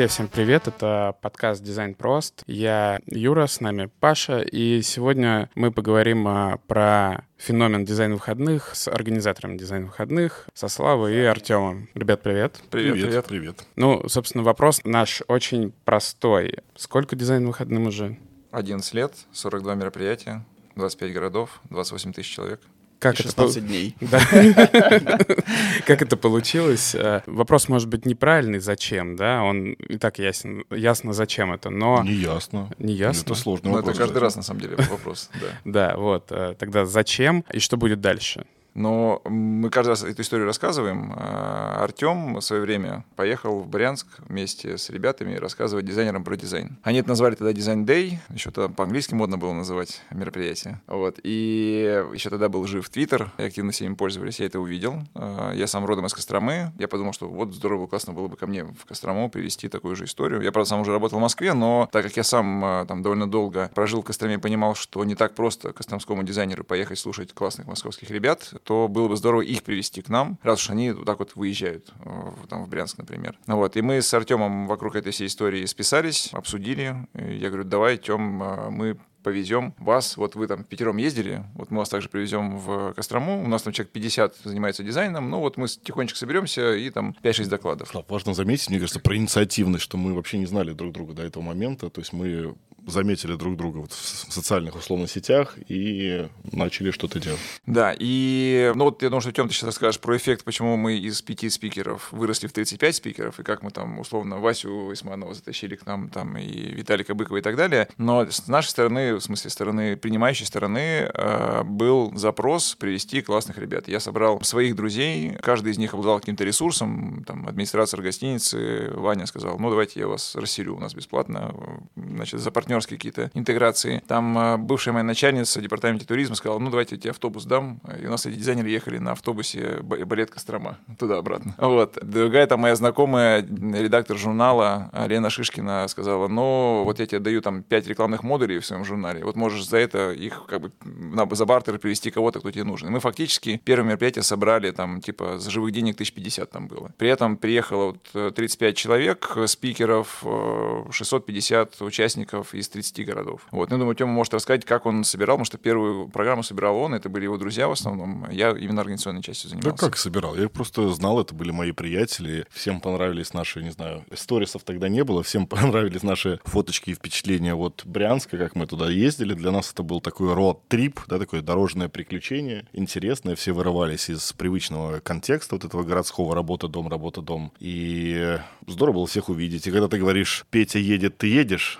Друзья, всем привет! Это подкаст «Дизайн прост». Я Юра, с нами Паша, и сегодня мы поговорим а, про феномен дизайн выходных с организатором дизайн выходных, со Славой и Артемом. Ребят, привет. Привет, привет. Привет. Ну, собственно, вопрос наш очень простой. Сколько дизайн выходным уже? 11 лет, 42 мероприятия, 25 городов, 28 тысяч человек. Как 16 это... дней. Да. как это получилось? Э, вопрос может быть неправильный, зачем, да? Он и так ясен, ясно, зачем это, но... Не ясно. Не ясно? Это сложный вопрос. Это каждый раз, на самом деле, вопрос, да. Да, вот. Э, тогда зачем и что будет дальше? Но мы каждый раз эту историю рассказываем. А, Артем в свое время поехал в Брянск вместе с ребятами рассказывать дизайнерам про дизайн. Они это назвали тогда Design Day, еще тогда по-английски модно было называть мероприятие. Вот. И еще тогда был жив Твиттер, активно всеми пользовались, я это увидел. А, я сам родом из Костромы, я подумал, что вот здорово, классно было бы ко мне в Кострому привести такую же историю. Я, правда, сам уже работал в Москве, но так как я сам а, там довольно долго прожил в Костроме, понимал, что не так просто костромскому дизайнеру поехать слушать классных московских ребят, то было бы здорово их привести к нам, раз уж они вот так вот выезжают, э, там, в Брянск, например. Вот, и мы с Артемом вокруг этой всей истории списались, обсудили. Я говорю, давай, Тем, э, мы повезем вас, вот вы там пятером ездили, вот мы вас также привезем в Кострому, у нас там человек 50 занимается дизайном, ну вот мы тихонечко соберемся и там 5-6 докладов. Важно заметить, мне кажется, про инициативность, что мы вообще не знали друг друга до этого момента, то есть мы заметили друг друга вот в социальных условных сетях и начали что-то делать. Да, и ну вот я думаю, что, Тем, ты сейчас расскажешь про эффект, почему мы из пяти спикеров выросли в 35 спикеров, и как мы там условно Васю Исманова затащили к нам, там, и Виталика Быкова и так далее. Но с нашей стороны, в смысле стороны принимающей стороны, э, был запрос привести классных ребят. Я собрал своих друзей, каждый из них обладал каким-то ресурсом, там, администрация гостиницы, Ваня сказал, ну, давайте я вас расселю у нас бесплатно, значит, за партнер партнерские какие-то интеграции. Там э, бывшая моя начальница в департаменте туризма сказала, ну давайте я тебе автобус дам. И у нас эти дизайнеры ехали на автобусе балет Кострома туда-обратно. Вот. Другая там моя знакомая, редактор журнала Лена Шишкина сказала, ну вот я тебе даю там пять рекламных модулей в своем журнале, вот можешь за это их как бы за бартер привести кого-то, кто тебе нужен. И мы фактически первое мероприятие собрали там типа за живых денег 1050 там было. При этом приехало вот 35 человек, спикеров, 650 э, участников из 30 городов. Вот. Ну, думаю, Тёма может рассказать, как он собирал, потому что первую программу собирал он, это были его друзья в основном. Я именно организационной частью занимался. Да как собирал? Я просто знал, это были мои приятели. Всем понравились наши, не знаю, сторисов тогда не было, всем понравились наши фоточки и впечатления вот Брянска, как мы туда ездили. Для нас это был такой род-трип, да, такое дорожное приключение, интересное. Все вырывались из привычного контекста вот этого городского работа, дом, работа, дом. И здорово было всех увидеть. И когда ты говоришь, Петя едет, ты едешь,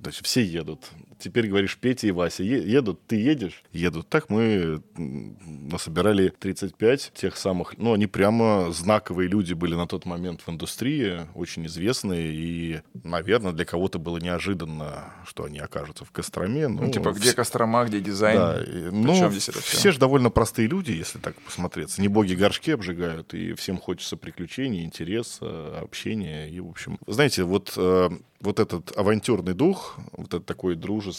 значит, все едут теперь говоришь, Петя и Вася едут, ты едешь? Едут. Так мы насобирали 35 тех самых, ну, они прямо знаковые люди были на тот момент в индустрии, очень известные, и, наверное, для кого-то было неожиданно, что они окажутся в Костроме. Ну, ну типа, где Кострома, где дизайн? Да, ну, здесь это все? все же довольно простые люди, если так посмотреться. Не боги горшки обжигают, и всем хочется приключений, интереса, общения, и, в общем... Знаете, вот э, вот этот авантюрный дух, вот этот такой дружеский,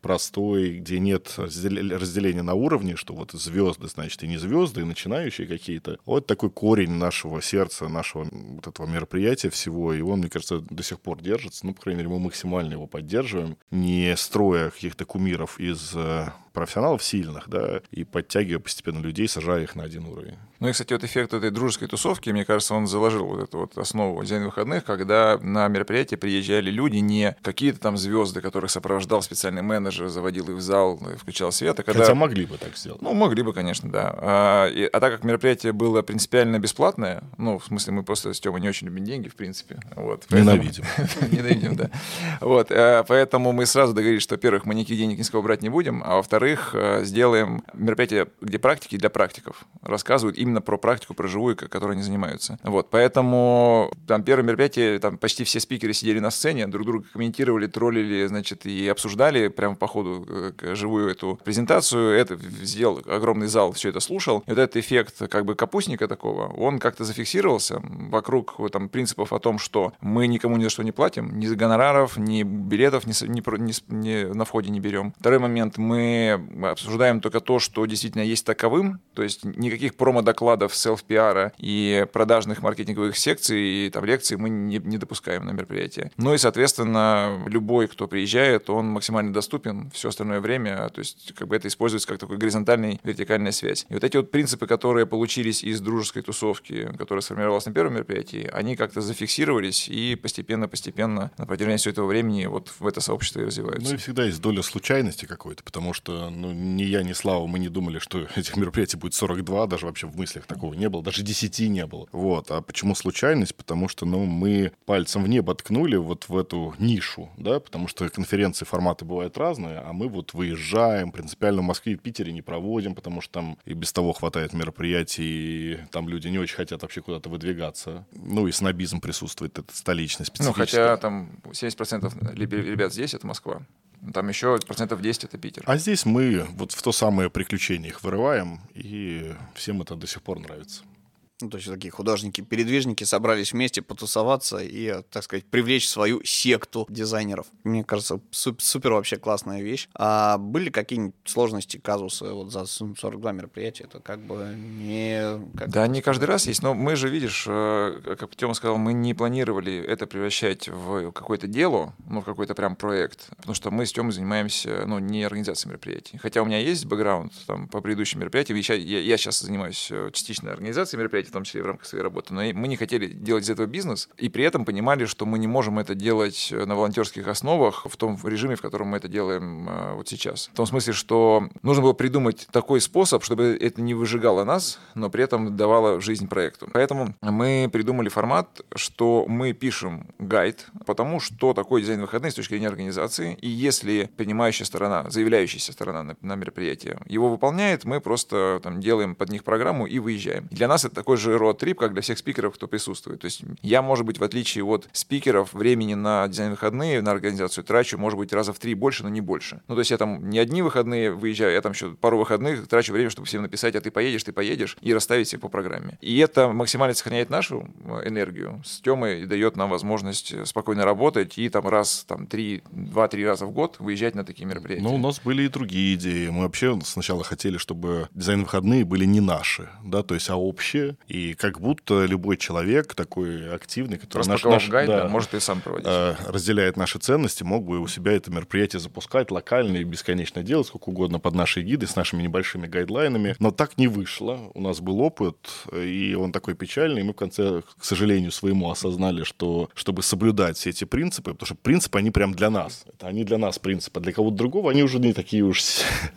простой, где нет разделения на уровне, что вот звезды, значит, и не звезды, и начинающие какие-то. Вот такой корень нашего сердца, нашего вот этого мероприятия всего, и он, мне кажется, до сих пор держится. Ну, по крайней мере, мы максимально его поддерживаем, не строя каких-то кумиров из э, профессионалов сильных, да, и подтягивая постепенно людей, сажая их на один уровень. Ну и, кстати, вот эффект этой дружеской тусовки, мне кажется, он заложил вот эту вот основу дизайн выходных, когда на мероприятие приезжали люди, не какие-то там звезды, которых сопровождал специальный менеджер, заводил их в зал, включал свет. А когда... Хотя могли бы так сделать. Ну, могли бы, конечно, да. А, и, а так как мероприятие было принципиально бесплатное, ну, в смысле, мы просто с Тёмой не очень любим деньги, в принципе. Вот, Ненавидим. Ненавидим, да. Вот, э, поэтому мы сразу договорились, что, во-первых, мы никаких денег ни с кого брать не будем, а во-вторых, Э, сделаем мероприятие, где практики для практиков рассказывают именно про практику, про живую, которой они занимаются. Вот, поэтому там первое мероприятие, там почти все спикеры сидели на сцене, друг друга комментировали, троллили, значит, и обсуждали прямо по ходу э, живую эту презентацию. Это сделал огромный зал, все это слушал. И вот этот эффект как бы капустника такого, он как-то зафиксировался вокруг там принципов о том, что мы никому ни за что не платим, ни за гонораров, ни билетов, ни, ни, ни, ни на входе не берем. Второй момент, мы обсуждаем только то, что действительно есть таковым, то есть никаких промо-докладов, селф-пиара и продажных маркетинговых секций и там лекций мы не, не допускаем на мероприятии. Ну и, соответственно, любой, кто приезжает, он максимально доступен все остальное время, то есть как бы это используется как такой горизонтальный, вертикальная связь. И вот эти вот принципы, которые получились из дружеской тусовки, которая сформировалась на первом мероприятии, они как-то зафиксировались и постепенно-постепенно на протяжении всего этого времени вот в это сообщество и развиваются. Ну и всегда есть доля случайности какой-то, потому что ну, ни я, ни Слава, мы не думали, что этих мероприятий будет 42, даже вообще в мыслях такого не было, даже 10 не было. Вот. А почему случайность? Потому что ну, мы пальцем в небо ткнули вот в эту нишу, да, потому что конференции, форматы бывают разные, а мы вот выезжаем, принципиально в Москве и Питере не проводим, потому что там и без того хватает мероприятий, и там люди не очень хотят вообще куда-то выдвигаться. Ну и снобизм присутствует, это столичность Ну, хотя там 70% ребят здесь — это Москва. Там еще процентов 10 это Питер. А здесь мы вот в то самое приключение их вырываем, и всем это до сих пор нравится. Ну, то есть такие художники-передвижники собрались вместе потусоваться и, так сказать, привлечь свою секту дизайнеров. Мне кажется, суп- супер вообще классная вещь. А были какие-нибудь сложности, казусы вот за 42 мероприятия? Это как бы не... Как да, не каждый раз есть, но мы же, видишь, э, как Тёма сказал, мы не планировали это превращать в какое-то дело, ну, в какой-то прям проект, потому что мы с Тёмой занимаемся, ну, не организацией мероприятий. Хотя у меня есть бэкграунд там по предыдущим мероприятиям, я, я сейчас занимаюсь э, частично организацией мероприятий, том числе и в рамках своей работы. Но мы не хотели делать из этого бизнес, и при этом понимали, что мы не можем это делать э, на волонтерских основах в том режиме, в котором мы это делаем э, вот сейчас. В том смысле, что нужно было придумать такой способ, чтобы это не выжигало нас, но при этом давало жизнь проекту. Поэтому мы придумали формат, что мы пишем гайд по тому, что такое дизайн выходных с точки зрения организации, и если принимающая сторона, заявляющаяся сторона на, на мероприятие его выполняет, мы просто там делаем под них программу и выезжаем. Для нас это такой такой же род-трип, как для всех спикеров, кто присутствует. То есть я, может быть, в отличие от спикеров, времени на дизайн-выходные, на организацию трачу, может быть, раза в три больше, но не больше. Ну, то есть я там не одни выходные выезжаю, я там еще пару выходных трачу время, чтобы всем написать, а ты поедешь, ты поедешь, и расставить всех по программе. И это максимально сохраняет нашу э, энергию с Тёмой и дает нам возможность спокойно работать и там раз, там, три, два-три раза в год выезжать на такие мероприятия. Ну, у нас были и другие идеи. Мы вообще сначала хотели, чтобы дизайн-выходные были не наши, да, то есть, а общие, и как будто любой человек такой активный, который наш, наш, гайд, да, может и сам проводить. Э, разделяет наши ценности, мог бы у себя это мероприятие запускать локально и бесконечно делать, сколько угодно под наши гиды, с нашими небольшими гайдлайнами. Но так не вышло. У нас был опыт, и он такой печальный. И мы в конце, к сожалению, своему осознали, что чтобы соблюдать все эти принципы, потому что принципы, они прям для нас. Это они для нас принципы. Для кого-то другого они уже не такие уж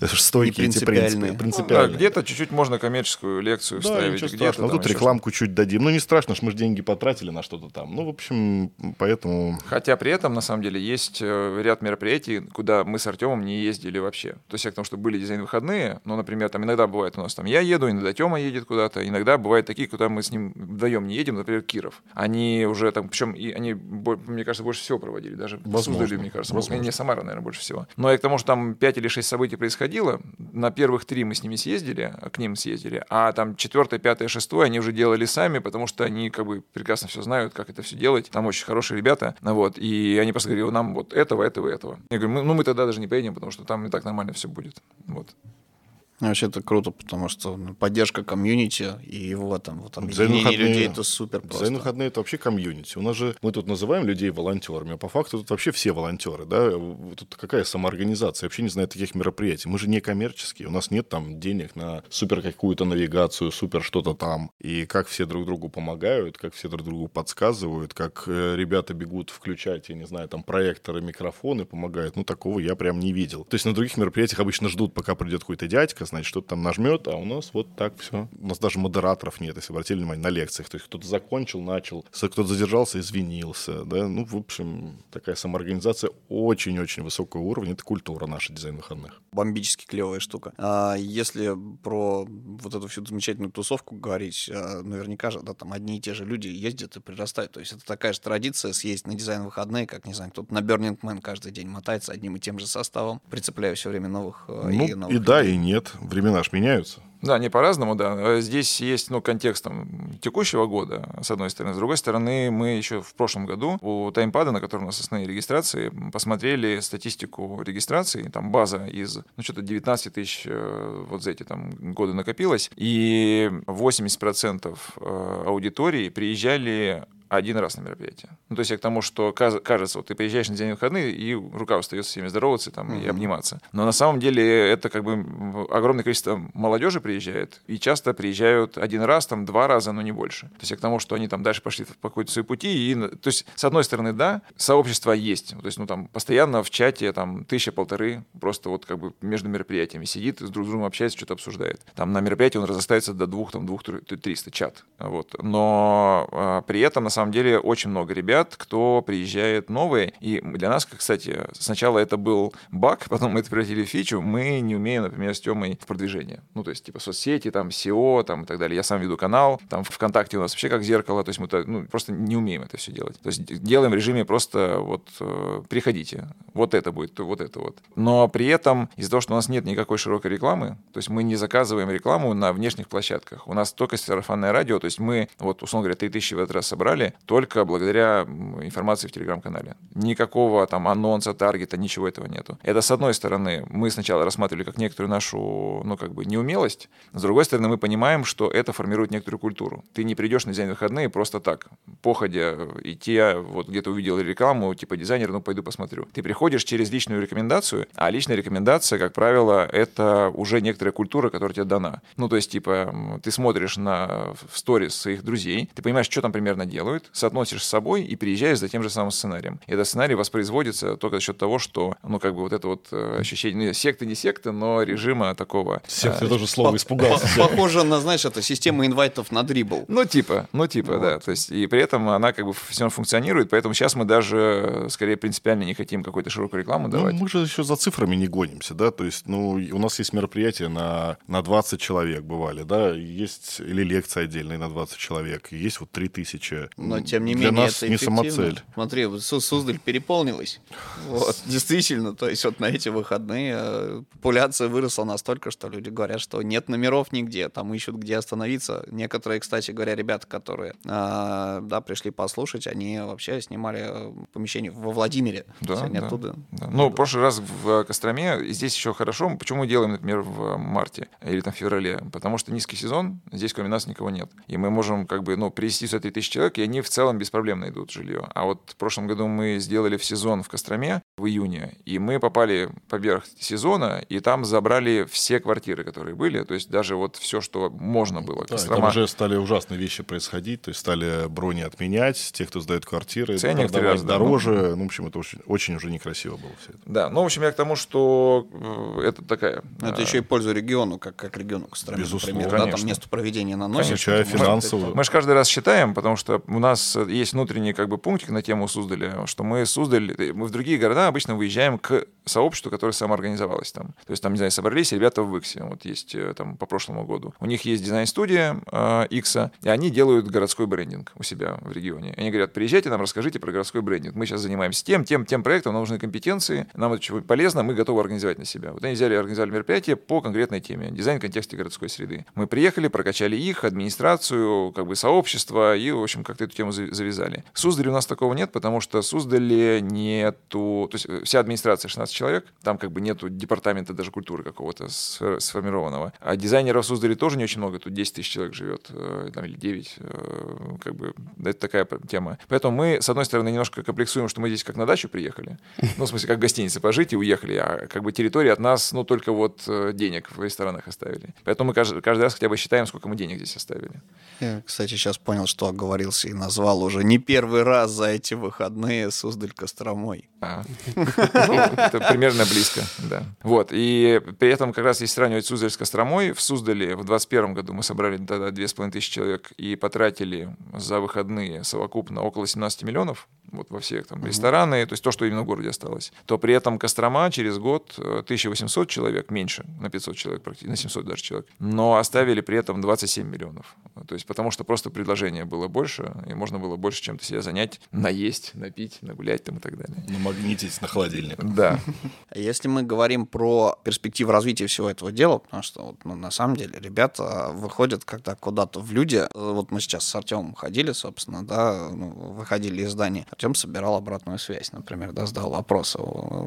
стойкие, эти принципы. Принципиальные. Ну, да, где-то чуть-чуть можно коммерческую лекцию да, вставить. Где-то тут рекламку чуть дадим. Ну, не страшно, что мы же деньги потратили на что-то там. Ну, в общем, поэтому... Хотя при этом, на самом деле, есть э, ряд мероприятий, куда мы с Артемом не ездили вообще. То есть, я к тому, что были дизайн-выходные, но, например, там иногда бывает у нас там я еду, иногда Тема едет куда-то, иногда бывают такие, куда мы с ним вдвоем не едем, например, Киров. Они уже там, причем и они, мне кажется, больше всего проводили, даже Возможно. Суздали, мне кажется. Возможно. Не Самара, наверное, больше всего. Но и к тому, что там 5 или 6 событий происходило, на первых три мы с ними съездили, к ним съездили, а там четвертое, пятое, шестое они уже делали сами, потому что они как бы прекрасно все знают, как это все делать. Там очень хорошие ребята. Вот. И они просто говорили, нам вот этого, этого, этого. Я говорю, ну мы тогда даже не поедем, потому что там и так нормально все будет. Вот. Вообще это круто, потому что ну, поддержка комьюнити и его там вот объединение людей это супер просто. Дизайн выходные это вообще комьюнити. У нас же мы тут называем людей волонтерами, а по факту тут вообще все волонтеры, да? Тут какая самоорганизация? Я вообще не знаю таких мероприятий. Мы же не коммерческие, у нас нет там денег на супер какую-то навигацию, супер что-то там. И как все друг другу помогают, как все друг другу подсказывают, как э, ребята бегут включать, я не знаю, там проекторы, микрофоны помогают. Ну такого я прям не видел. То есть на других мероприятиях обычно ждут, пока придет какой-то дядька, значит, что-то там нажмет, а у нас вот так все. У нас даже модераторов нет, если обратили внимание, на лекциях. То есть кто-то закончил, начал, кто-то задержался, извинился, да, ну, в общем, такая самоорганизация очень-очень высокого уровня, это культура наша дизайн выходных. Бомбически клевая штука. А если про вот эту всю замечательную тусовку говорить, а, наверняка же, да, там одни и те же люди ездят и прирастают. То есть это такая же традиция съездить на дизайн выходные, как, не знаю, кто-то на Burning Man каждый день мотается одним и тем же составом, прицепляя все время новых а, ну, и новых И людей. да, и нет. Времена ж меняются. Да, они по-разному, да. Здесь есть, ну, контекст там, текущего года, с одной стороны. С другой стороны, мы еще в прошлом году у таймпада, на котором у нас основные регистрации, посмотрели статистику регистрации, там база из, ну, что-то 19 тысяч э, вот за эти там годы накопилось, и 80% э, аудитории приезжали один раз на мероприятие. Ну, то есть я к тому, что кажется, вот ты приезжаешь на день выходных, и рука устается всеми здороваться там, mm-hmm. и обниматься. Но на самом деле это как бы огромное количество молодежи приезжает, и часто приезжают один раз, там, два раза, но не больше. То есть я к тому, что они там дальше пошли по какой-то своей пути. И, то есть, с одной стороны, да, сообщество есть. То есть, ну, там, постоянно в чате там тысяча-полторы просто вот как бы между мероприятиями сидит, с друг с другом общается, что-то обсуждает. Там на мероприятии он разостается до двух, там, двух, триста чат. Вот. Но а, при этом, на самом деле очень много ребят, кто приезжает новые. И для нас, кстати, сначала это был баг, потом мы это превратили в фичу. Мы не умеем, например, с Тёмой в продвижение. Ну, то есть, типа, соцсети, там, SEO, там, и так далее. Я сам веду канал, там, ВКонтакте у нас вообще как зеркало, то есть мы ну, просто не умеем это все делать. То есть делаем в режиме просто вот э, приходите, вот это будет, вот это вот. Но при этом из-за того, что у нас нет никакой широкой рекламы, то есть мы не заказываем рекламу на внешних площадках. У нас только сарафанное радио, то есть мы, вот, условно говоря, 3000 в этот раз собрали, только благодаря информации в Телеграм-канале. Никакого там анонса, таргета, ничего этого нету. Это, с одной стороны, мы сначала рассматривали как некоторую нашу, ну, как бы, неумелость. С другой стороны, мы понимаем, что это формирует некоторую культуру. Ты не придешь на день выходные просто так, походя, идти, вот где-то увидел рекламу, типа дизайнер, ну, пойду посмотрю. Ты приходишь через личную рекомендацию, а личная рекомендация, как правило, это уже некоторая культура, которая тебе дана. Ну, то есть, типа, ты смотришь на в сторис своих друзей, ты понимаешь, что там примерно делают, существует, соотносишь с собой и приезжаешь за тем же самым сценарием. И этот сценарий воспроизводится только за счет того, что, ну, как бы вот это вот э, ощущение, ну, секты не секты, но режима такого... Секты а, тоже слово испугался. Похоже на, знаешь, это система инвайтов на дрибл. Ну, типа, ну, типа, да. То есть, и при этом она как бы все функционирует, поэтому сейчас мы даже, скорее, принципиально не хотим какую-то широкую рекламу давать. Ну, мы же еще за цифрами не гонимся, да, то есть, ну, у нас есть мероприятия на, на 20 человек бывали, да, есть или лекции отдельные на 20 человек, есть вот 3000. Но, тем не Для менее, нас это не самоцель. Смотри, вот Суздаль переполнилась. Вот, действительно, то есть вот на эти выходные э, популяция выросла настолько, что люди говорят, что нет номеров нигде, там ищут, где остановиться. Некоторые, кстати говоря, ребята, которые э, да, пришли послушать, они вообще снимали э, помещение во Владимире. Да, они да, оттуда. Да. Ну, в прошлый раз в Костроме, здесь еще хорошо. Почему мы делаем, например, в марте или там в феврале? Потому что низкий сезон, здесь кроме нас никого нет. И мы можем как бы, ну, привести сюда 3000 человек, и они в целом без проблем найдут жилье. А вот в прошлом году мы сделали в сезон в Костроме в июне, и мы попали поверх сезона, и там забрали все квартиры, которые были, то есть даже вот все, что можно было. Да, Кострома... Там уже стали ужасные вещи происходить, то есть стали брони отменять, те, кто сдает квартиры, Ценник продавать дороже, да, ну... ну, в общем, это очень, очень уже некрасиво было все это. Да, ну, в общем, я к тому, что э, это такая... Но это а... еще и пользу региону, как, как региону Костроме, Безусловно. например, да, там место проведения наносит. Включая финансово. Мы, мы же каждый раз считаем, потому что у нас есть внутренний как бы пунктик на тему Суздаля, что мы Суздаль, мы в другие города обычно выезжаем к сообществу, которое самоорганизовалось там. То есть там, не знаю, собрались ребята в Иксе, вот есть э, там по прошлому году. У них есть дизайн-студия э, Икса, и они делают городской брендинг у себя в регионе. Они говорят, приезжайте нам, расскажите про городской брендинг. Мы сейчас занимаемся тем, тем, тем проектом, нам нужны компетенции, нам это чего полезно, мы готовы организовать на себя. Вот они взяли организовали мероприятие по конкретной теме, дизайн в контексте городской среды. Мы приехали, прокачали их, администрацию, как бы сообщество, и, в общем, как-то эту тему завязали. В у нас такого нет, потому что в Суздале нету... То есть э, вся администрация 16 человек, там как бы нету департамента даже культуры какого-то сформированного. А дизайнеров в Суздале тоже не очень много, тут 10 тысяч человек живет, э, там, или 9, э, как бы, это такая тема. Поэтому мы, с одной стороны, немножко комплексуем, что мы здесь как на дачу приехали, ну, в смысле, как в гостинице пожить и уехали, а как бы территория от нас, ну, только вот денег в ресторанах оставили. Поэтому мы каждый, каждый раз хотя бы считаем, сколько мы денег здесь оставили. Я, кстати, сейчас понял, что оговорился и назвал уже не первый раз за эти выходные Суздаль Костромой. А. Ну, это примерно близко, да. Вот, и при этом как раз если сравнивать Суздаль с Костромой, в Суздале в 2021 году мы собрали тогда 2500 человек и потратили за выходные совокупно около 17 миллионов вот во всех там рестораны, то есть то, что именно в городе осталось, то при этом Кострома через год 1800 человек, меньше, на 500 человек, практически, на 700 даже человек, но оставили при этом 27 миллионов. То есть потому что просто предложение было больше, и можно было больше чем-то себя занять, наесть, напить, нагулять там и так далее. Намагнитить на холодильник. Да. Если мы говорим про перспективу развития всего этого дела, потому что вот, ну, на самом деле ребята выходят когда куда-то в люди. Вот мы сейчас с Артемом ходили, собственно, да, ну, выходили из здания. Артем собирал обратную связь, например, да, задал вопросы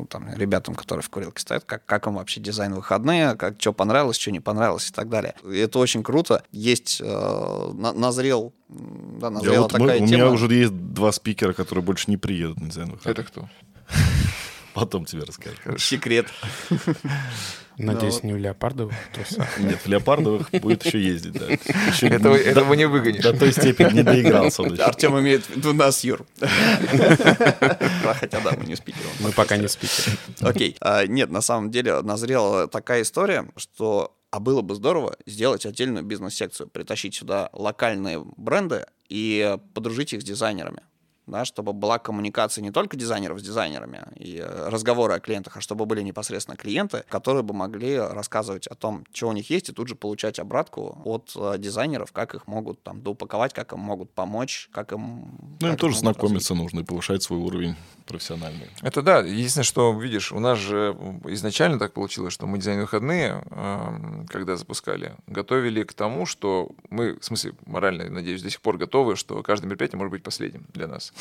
там, ребятам, которые в курилке стоят, как, как им вообще дизайн выходные, как, что понравилось, что не понравилось и так далее. И это очень круто. Есть, э, на, назрел да, назрела вот такая мы, тема. У меня уже есть два спикера, которые больше не приедут на дизайн выходных. Это кто? Потом тебе расскажу. Секрет. Надеюсь, не в леопардовых трусах. Нет, в леопардовых будет еще ездить, да. Еще Этого, не- этого не выгонишь. До той степени не доигрался. Артем имеет в виду нас, Юр. Хотя да, мы не спикер. он Мы пока не спикеры. Окей. А, Нет, на самом деле назрела такая история, что а было бы здорово сделать отдельную бизнес-секцию, притащить сюда локальные бренды и подружить их с дизайнерами. Да, чтобы была коммуникация не только дизайнеров с дизайнерами и э, разговоры о клиентах, а чтобы были непосредственно клиенты, которые бы могли рассказывать о том, что у них есть, и тут же получать обратку от э, дизайнеров, как их могут там доупаковать, как им могут помочь, как им... Ну, как им тоже знакомиться нужно и повышать свой уровень профессиональный. Это да. Единственное, что, видишь, у нас же изначально так получилось, что мы дизайн выходные, эм, когда запускали, готовили к тому, что мы, в смысле, морально, надеюсь, до сих пор готовы, что каждое мероприятие может быть последним для нас.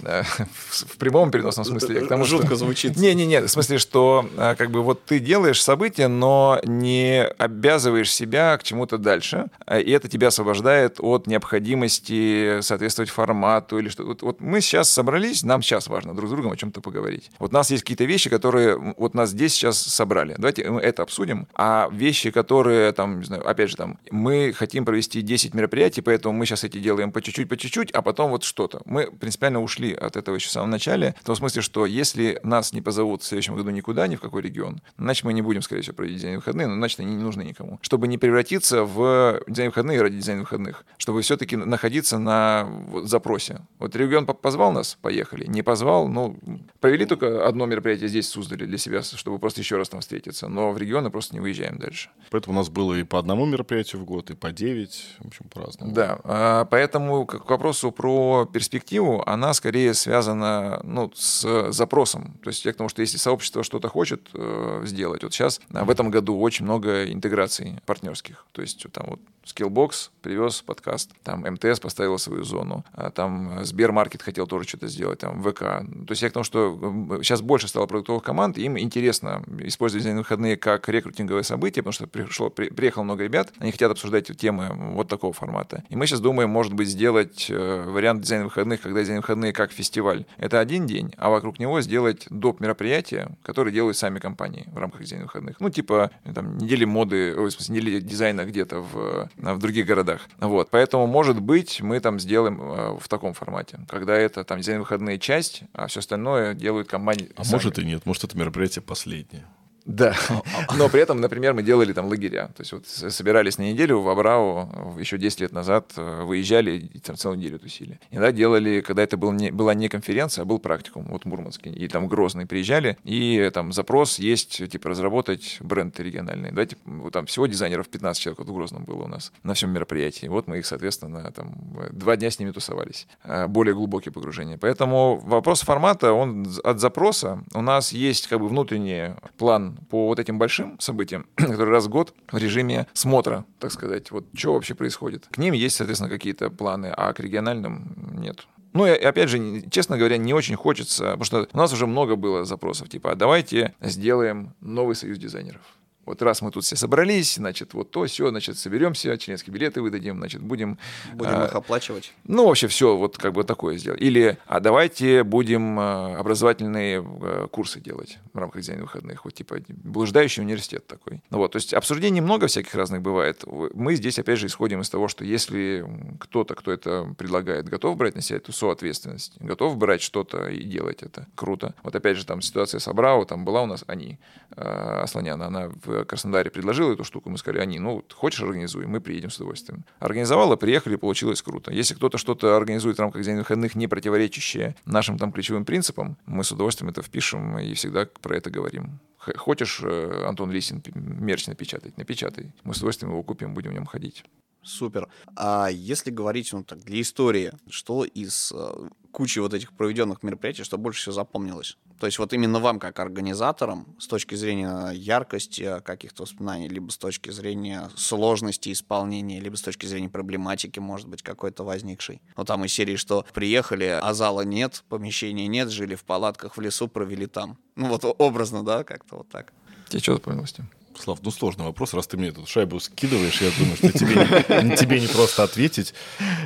Да, В в прямом переносном смысле. я к тому, что- Жутко звучит. Не-не-не, в смысле, что а, как бы вот ты делаешь событие, но не обязываешь себя к чему-то дальше, а, и это тебя освобождает от необходимости соответствовать формату или что. Вот, вот мы сейчас собрались, нам сейчас важно друг с другом о чем-то поговорить. Вот у нас есть какие-то вещи, которые вот нас здесь сейчас собрали. Давайте мы это обсудим. А вещи, которые там, не знаю, опять же там, мы хотим провести 10 мероприятий, поэтому мы сейчас эти делаем по чуть-чуть, по чуть-чуть, а потом вот что-то. Мы принципиально ушли от этого еще в самом начале, в том смысле, что если нас не позовут в следующем году никуда, ни в какой регион, значит, мы не будем, скорее всего, проводить дизайн выходные, но значит, они не нужны никому. Чтобы не превратиться в дизайн выходные ради дизайна выходных, чтобы все-таки находиться на вот запросе. Вот регион по- позвал нас, поехали. Не позвал, ну, провели только одно мероприятие здесь, в Суздале, для себя, чтобы просто еще раз там встретиться. Но в регионы просто не выезжаем дальше. Поэтому у нас было и по одному мероприятию в год, и по 9, в общем, по-разному. Да, а, поэтому к вопросу про перспективу, она скорее связана ну, с запросом. То есть я к тому, что если сообщество что-то хочет э, сделать, вот сейчас а, в этом году очень много интеграций партнерских. То есть там вот Skillbox привез подкаст, там МТС поставила свою зону, а там Сбермаркет хотел тоже что-то сделать, там ВК. То есть я к тому, что сейчас больше стало продуктовых команд, им интересно использовать дизайн выходные как рекрутинговое событие, потому что пришло, при- приехало много ребят, они хотят обсуждать темы вот такого формата. И мы сейчас думаем, может быть, сделать э, вариант дизайн выходных, когда дизайн выходные как фестиваль. Это один день, а вокруг него сделать доп. мероприятия, которые делают сами компании в рамках дизайн выходных. Ну, типа там недели моды, ой, в смысле, недели дизайна где-то в, в других городах. Вот. Поэтому, может быть, мы там сделаем э, в таком формате, когда это там дизайн выходные часть, а все остальное делают компании. А сами. может и нет, может это мероприятие последнее. Да, но при этом, например, мы делали там лагеря. То есть вот собирались на неделю в Абрау еще 10 лет назад, э, выезжали и там целую неделю тусили. Иногда делали, когда это был не, была не конференция, а был практикум, вот в Мурманске, и там Грозный приезжали, и там запрос есть, типа, разработать бренд региональный. Давайте, вот там всего дизайнеров 15 человек вот в Грозном было у нас на всем мероприятии. Вот мы их, соответственно, там э, два дня с ними тусовались. Э, Более глубокие погружения. Поэтому вопрос формата, он от запроса. У нас есть как бы внутренний план по вот этим большим событиям, которые раз в год в режиме смотра, так сказать, вот что вообще происходит. К ним есть, соответственно, какие-то планы, а к региональным нет. Ну и опять же, честно говоря, не очень хочется, потому что у нас уже много было запросов, типа, а давайте сделаем новый союз дизайнеров. Вот раз мы тут все собрались, значит, вот то, все, значит, соберемся, членские билеты выдадим, значит, будем... Будем а, их оплачивать. ну, вообще все вот как бы такое сделать. Или, а давайте будем э, образовательные э, курсы делать в рамках дизайна выходных. Вот типа блуждающий университет такой. Ну вот, то есть обсуждений много всяких разных бывает. Мы здесь, опять же, исходим из того, что если кто-то, кто это предлагает, готов брать на себя эту соответственность, готов брать что-то и делать это, круто. Вот опять же, там ситуация с Абрау, там была у нас они, э, Асланяна, она в Краснодаре предложил эту штуку, мы сказали, они, ну, хочешь организуй, мы приедем с удовольствием. Организовала, приехали, получилось круто. Если кто-то что-то организует в рамках День выходных, не противоречащее нашим там ключевым принципам, мы с удовольствием это впишем и всегда про это говорим. Хочешь, э, Антон Лисин, мерч напечатать? Напечатай. Мы с удовольствием его купим, будем в нем ходить. Супер. А если говорить ну, так, для истории, что из э, кучи вот этих проведенных мероприятий, что больше всего запомнилось? То есть вот именно вам, как организаторам, с точки зрения яркости каких-то воспоминаний, либо с точки зрения сложности исполнения, либо с точки зрения проблематики, может быть, какой-то возникшей. Ну, там из серии, что приехали, а зала нет, помещения нет, жили в палатках в лесу, провели там. Ну, вот образно, да, как-то вот так. Тебе что запомнилось? Слав, ну сложный вопрос, раз ты мне эту шайбу скидываешь, я думаю, что тебе тебе не просто ответить.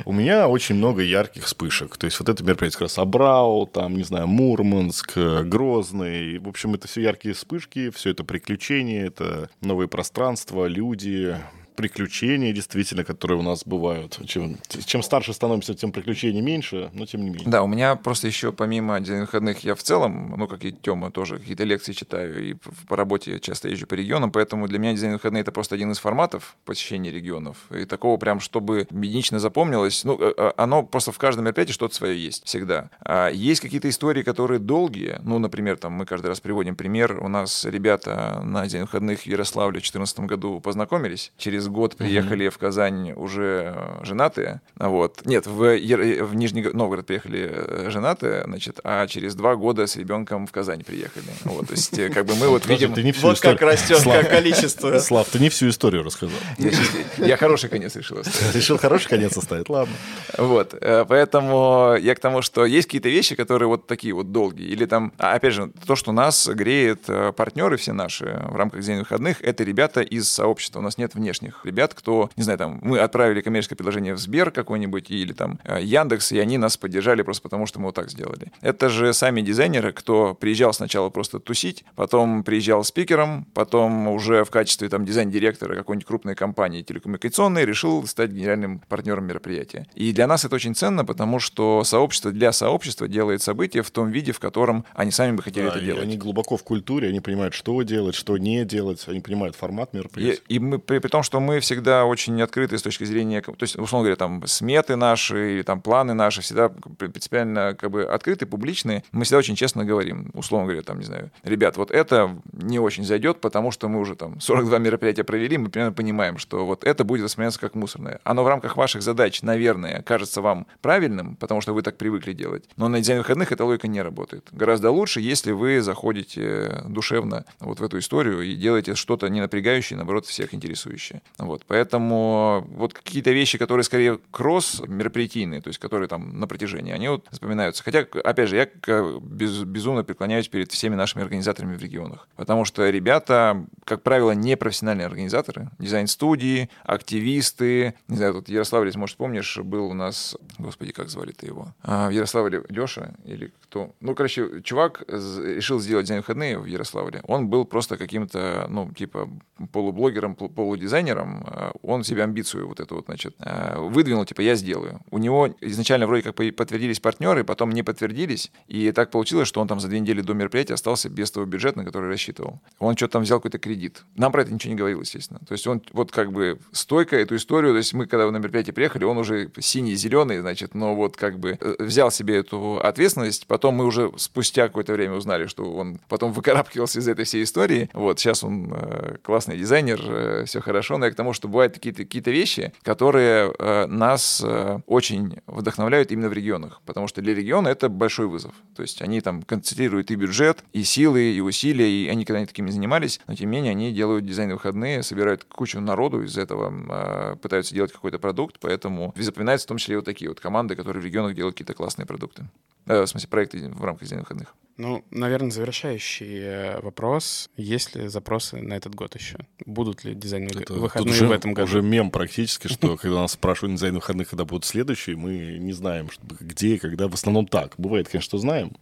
У меня очень много ярких вспышек. То есть вот это мероприятие как раз Абрау, там, не знаю, Мурманск, Грозный. В общем, это все яркие вспышки, все это приключения, это новые пространства, люди, приключения, действительно, которые у нас бывают. Чем, чем старше становимся, тем приключений меньше, но тем не менее. Да, у меня просто еще помимо выходных я в целом, ну, как и Тёма, тоже какие-то лекции читаю, и по работе часто езжу по регионам, поэтому для меня день выходных это просто один из форматов посещения регионов. И такого прям, чтобы единично запомнилось, ну, э, э, оно просто в каждом мероприятии что-то свое есть всегда. А есть какие-то истории, которые долгие, ну, например, там мы каждый раз приводим пример, у нас ребята на день выходных в Ярославле в 2014 году познакомились, через год приехали mm-hmm. в Казань уже э, женатые. Вот. Нет, в, в Нижний Новгород приехали э, женатые, значит, а через два года с ребенком в Казань приехали. Вот, то есть, э, как бы мы вот видим... Ты не всю вот историю... как растет, Слав... как количество. Слав, ты не всю историю рассказал. Я, я хороший конец решил оставить. Решил хороший конец оставить, ладно. Вот, поэтому я к тому, что есть какие-то вещи, которые вот такие вот долгие. Или там, а, опять же, то, что нас греет партнеры все наши в рамках День выходных, это ребята из сообщества. У нас нет внешних тех ребят, кто, не знаю, там, мы отправили коммерческое предложение в Сбер какой-нибудь или там э, Яндекс, и они нас поддержали просто потому, что мы вот так сделали. Это же сами дизайнеры, кто приезжал сначала просто тусить, потом приезжал спикером, потом уже в качестве там дизайн-директора какой-нибудь крупной компании телекоммуникационной решил стать генеральным партнером мероприятия. И для нас это очень ценно, потому что сообщество для сообщества делает события в том виде, в котором они сами бы хотели да, это делать. Они глубоко в культуре, они понимают, что делать, что не делать, они понимают формат мероприятия. И, и мы, при, при том, что мы всегда очень открыты с точки зрения, то есть, условно говоря, там, сметы наши или там планы наши всегда принципиально как бы открыты, публичные. Мы всегда очень честно говорим, условно говоря, там, не знаю, ребят, вот это не очень зайдет, потому что мы уже там 42 мероприятия провели, мы примерно понимаем, что вот это будет восприниматься как мусорное. Оно в рамках ваших задач, наверное, кажется вам правильным, потому что вы так привыкли делать. Но на дизайн выходных эта логика не работает. Гораздо лучше, если вы заходите душевно вот в эту историю и делаете что-то не напрягающее, наоборот, всех интересующее. Вот. Поэтому вот какие-то вещи, которые скорее кросс мероприятийные, то есть которые там на протяжении, они вот запоминаются. Хотя, опять же, я без, безумно преклоняюсь перед всеми нашими организаторами в регионах. Потому что ребята, как правило, не профессиональные организаторы. Дизайн-студии, активисты. Не знаю, тут Ярославль, может, помнишь, был у нас... Господи, как звали-то его? А, в Ярославле Леша или кто? Ну, короче, чувак решил сделать дизайн-выходные в Ярославле. Он был просто каким-то, ну, типа полублогером, полудизайнером, а он себе амбицию вот эту вот, значит, а, выдвинул, типа, я сделаю. У него изначально вроде как подтвердились партнеры, потом не подтвердились, и так получилось, что он там за две недели до мероприятия остался без того бюджета, на который рассчитывал. Он что-то там взял какой-то кредит. Нам про это ничего не говорил, естественно. То есть он вот как бы стойко эту историю, то есть мы когда на мероприятие приехали, он уже синий-зеленый, значит, но вот как бы э, взял себе эту ответственность, потом мы уже спустя какое-то время узнали, что он потом выкарабкивался из этой всей истории. Вот, сейчас он э, классный дизайнер, э, все хорошо, но я к тому, что бывают какие-то какие вещи, которые э, нас э, очень вдохновляют именно в регионах, потому что для региона это большой вызов. То есть они там концентрируют и бюджет, и силы, и усилия, и они когда-нибудь такими занимались, но тем не менее они делают дизайн выходные, собирают кучу народу из этого, э, пытаются делать какой-то продукт, поэтому запоминаются в том числе и вот такие вот команды, которые в регионах делают какие-то классные продукты. Э, в смысле, проекты в рамках дизайна выходных. Ну, наверное, завершающий э, вопрос. Есть ли запросы на этот год еще? Будут ли дизайн выходные уже, в этом году? уже мем практически, что когда нас спрашивают дизайн выходных, когда будут следующие, мы не знаем, где и когда. В основном так. Бывает, конечно, что знаем.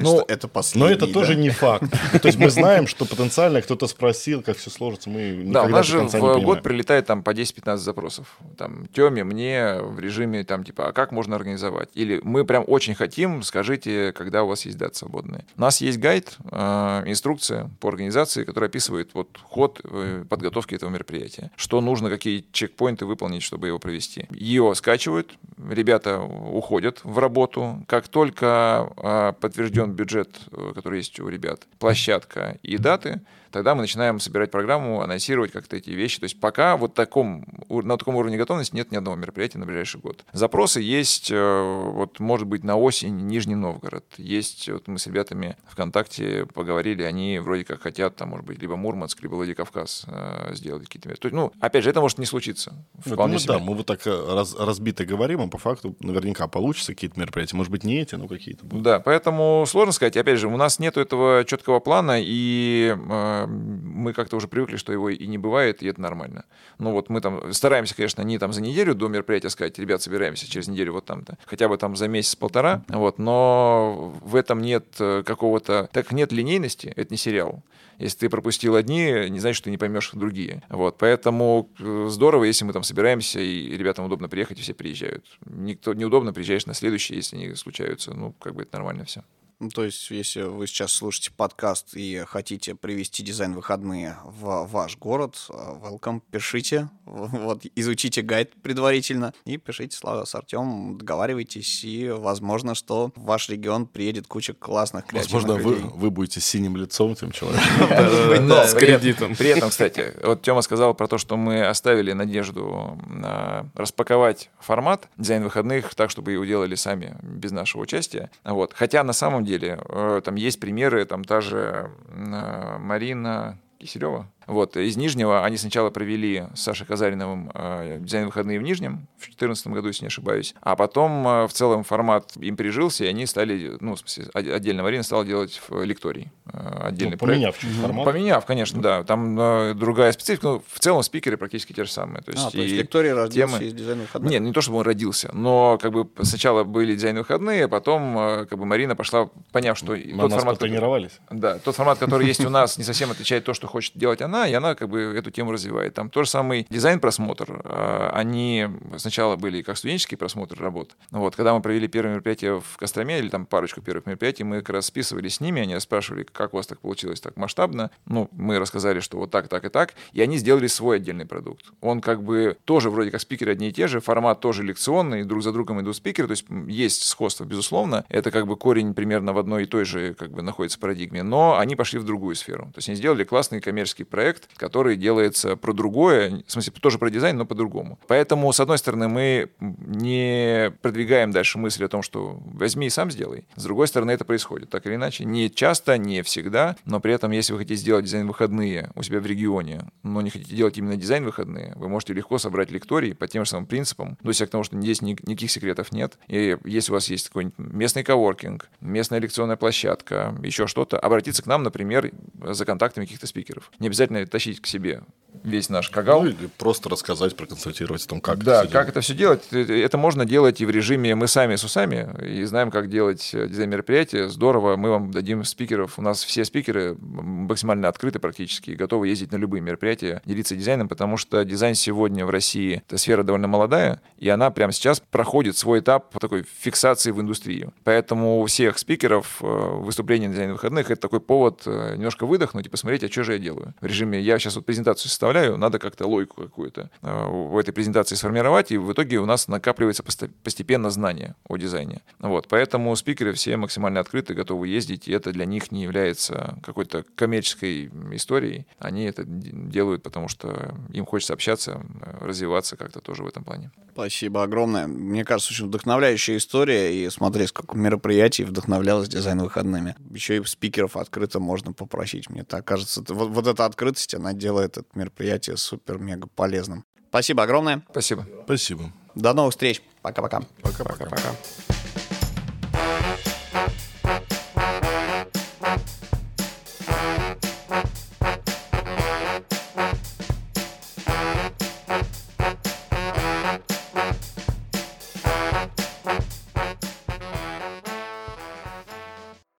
но, это но это да? тоже не факт. То есть мы знаем, что потенциально кто-то спросил, как все сложится. Мы да, у нас же в год прилетает там по 10-15 запросов. Там Теме, мне в режиме там типа, а как можно организовать? Или мы прям очень хотим скажите, когда у вас есть даты свободные. У нас есть гайд, э, инструкция по организации, которая описывает вот ход э, подготовки этого мероприятия. Что нужно, какие чекпоинты выполнить, чтобы его провести. Ее скачивают, ребята уходят в работу. Как только э, подтвержден бюджет, э, который есть у ребят, площадка и даты, тогда мы начинаем собирать программу, анонсировать как-то эти вещи. То есть пока вот таком, на таком уровне готовности нет ни одного мероприятия на ближайший год. Запросы есть, э, вот может быть на осень Нижний Новгород. Есть, вот мы с ребятами ВКонтакте поговорили, они вроде как хотят, там, может быть, либо Мурманск, либо Владикавказ э, сделать какие-то мероприятия. Ну, опять же, это может не случиться. Вполне ну, да, мы вот так э, раз, разбито говорим, а по факту наверняка получится какие-то мероприятия. Может быть, не эти, но какие-то будут. Да, поэтому сложно сказать. Опять же, у нас нет этого четкого плана, и мы как-то уже привыкли, что его и не бывает, и это нормально. Ну вот мы там стараемся, конечно, не там за неделю до мероприятия сказать, ребят, собираемся через неделю вот там-то, хотя бы там за месяц-полтора, вот, но в этом нет э, какого-то, так нет линейности, это не сериал. Если ты пропустил одни, не значит, что ты не поймешь другие. Вот, поэтому э, здорово, если мы там собираемся, и ребятам удобно приехать, и все приезжают. Никто неудобно, приезжаешь на следующий, если они случаются. Ну, как бы это нормально все. Ну, то есть, если вы сейчас слушаете подкаст и хотите привести дизайн выходные в ваш город, э, welcome, пишите, вот, изучите гайд предварительно и пишите Слава с Артемом, договаривайтесь, и возможно, что в ваш регион приедет куча классных креативных Возможно, людей. вы, вы будете синим лицом тем человеком. С кредитом. При этом, кстати, вот Тёма сказал про то, что мы оставили надежду распаковать формат дизайн выходных так, чтобы его делали сами без нашего участия. Вот. Хотя на самом деле э, там есть примеры, там та же э, Марина Киселева, вот, из Нижнего они сначала провели с Сашей Казариновым э, дизайн-выходные в Нижнем в 2014 году, если не ошибаюсь. А потом э, в целом формат им прижился, и они стали, ну, в смысле, отдельно Марина стала делать в лектории. Э, отдельный ну, поменяв проект. формат. Поменяв, конечно, да. Там э, другая специфика. Но в целом спикеры практически те же самые. То есть, а, то есть лекторий родился темы... из дизайн-выходных? Нет, не то, чтобы он родился, но как бы сначала были дизайн-выходные, а потом э, как бы Марина пошла, поняв, что Мы тот формат... тренировались. Да, тот формат, который есть у нас, не совсем отвечает то, что хочет делать она, и она как бы эту тему развивает. Там тот же самый дизайн-просмотр. А, они сначала были как студенческий просмотр работ. Вот, когда мы провели первое мероприятие в Костроме, или там парочку первых мероприятий, мы как раз списывались с ними, они спрашивали, как у вас так получилось так масштабно. Ну, мы рассказали, что вот так, так и так. И они сделали свой отдельный продукт. Он как бы тоже вроде как спикеры одни и те же, формат тоже лекционный, друг за другом идут спикеры, то есть есть сходство, безусловно. Это как бы корень примерно в одной и той же как бы находится парадигме, но они пошли в другую сферу. То есть они сделали классный коммерческий проект, который делается про другое, в смысле, тоже про дизайн, но по-другому. Поэтому, с одной стороны, мы не продвигаем дальше мысль о том, что возьми и сам сделай. С другой стороны, это происходит. Так или иначе, не часто, не всегда, но при этом, если вы хотите сделать дизайн-выходные у себя в регионе, но не хотите делать именно дизайн-выходные, вы можете легко собрать лекторий по тем же самым принципам, до сих того, что здесь никаких секретов нет. И если у вас есть какой-нибудь местный коворкинг, местная лекционная площадка, еще что-то, обратиться к нам, например, за контактами каких-то спикеров. Не обязательно тащить к себе весь наш кагал. Ну, или просто рассказать, проконсультировать о том, как да, это все как это все делать. Это можно делать и в режиме мы сами с усами, и знаем, как делать дизайн мероприятия. Здорово, мы вам дадим спикеров. У нас все спикеры максимально открыты практически, готовы ездить на любые мероприятия, делиться дизайном, потому что дизайн сегодня в России, эта сфера довольно молодая, и она прямо сейчас проходит свой этап такой фиксации в индустрию. Поэтому у всех спикеров э, выступление на дизайн выходных — это такой повод э, немножко выдохнуть и посмотреть, а что же я делаю. В режиме я сейчас вот презентацию составляю, надо как-то логику какую-то э, в этой презентации сформировать, и в итоге у нас накапливается постепенно знание о дизайне. Вот, поэтому спикеры все максимально открыты, готовы ездить, и это для них не является какой-то коммерческой историей. Они это делают, потому что им хочется общаться, развиваться как-то тоже в этом плане. Спасибо огромное. Мне кажется, очень вдохновляющая история, и смотреть, сколько мероприятий вдохновлялось дизайн выходными. Еще и спикеров открыто можно попросить. Мне так кажется, вот, вот эта открытость, она делает это мероприятие супер-мега полезным. Спасибо огромное. Спасибо. Спасибо. До новых встреч. Пока-пока. Пока-пока.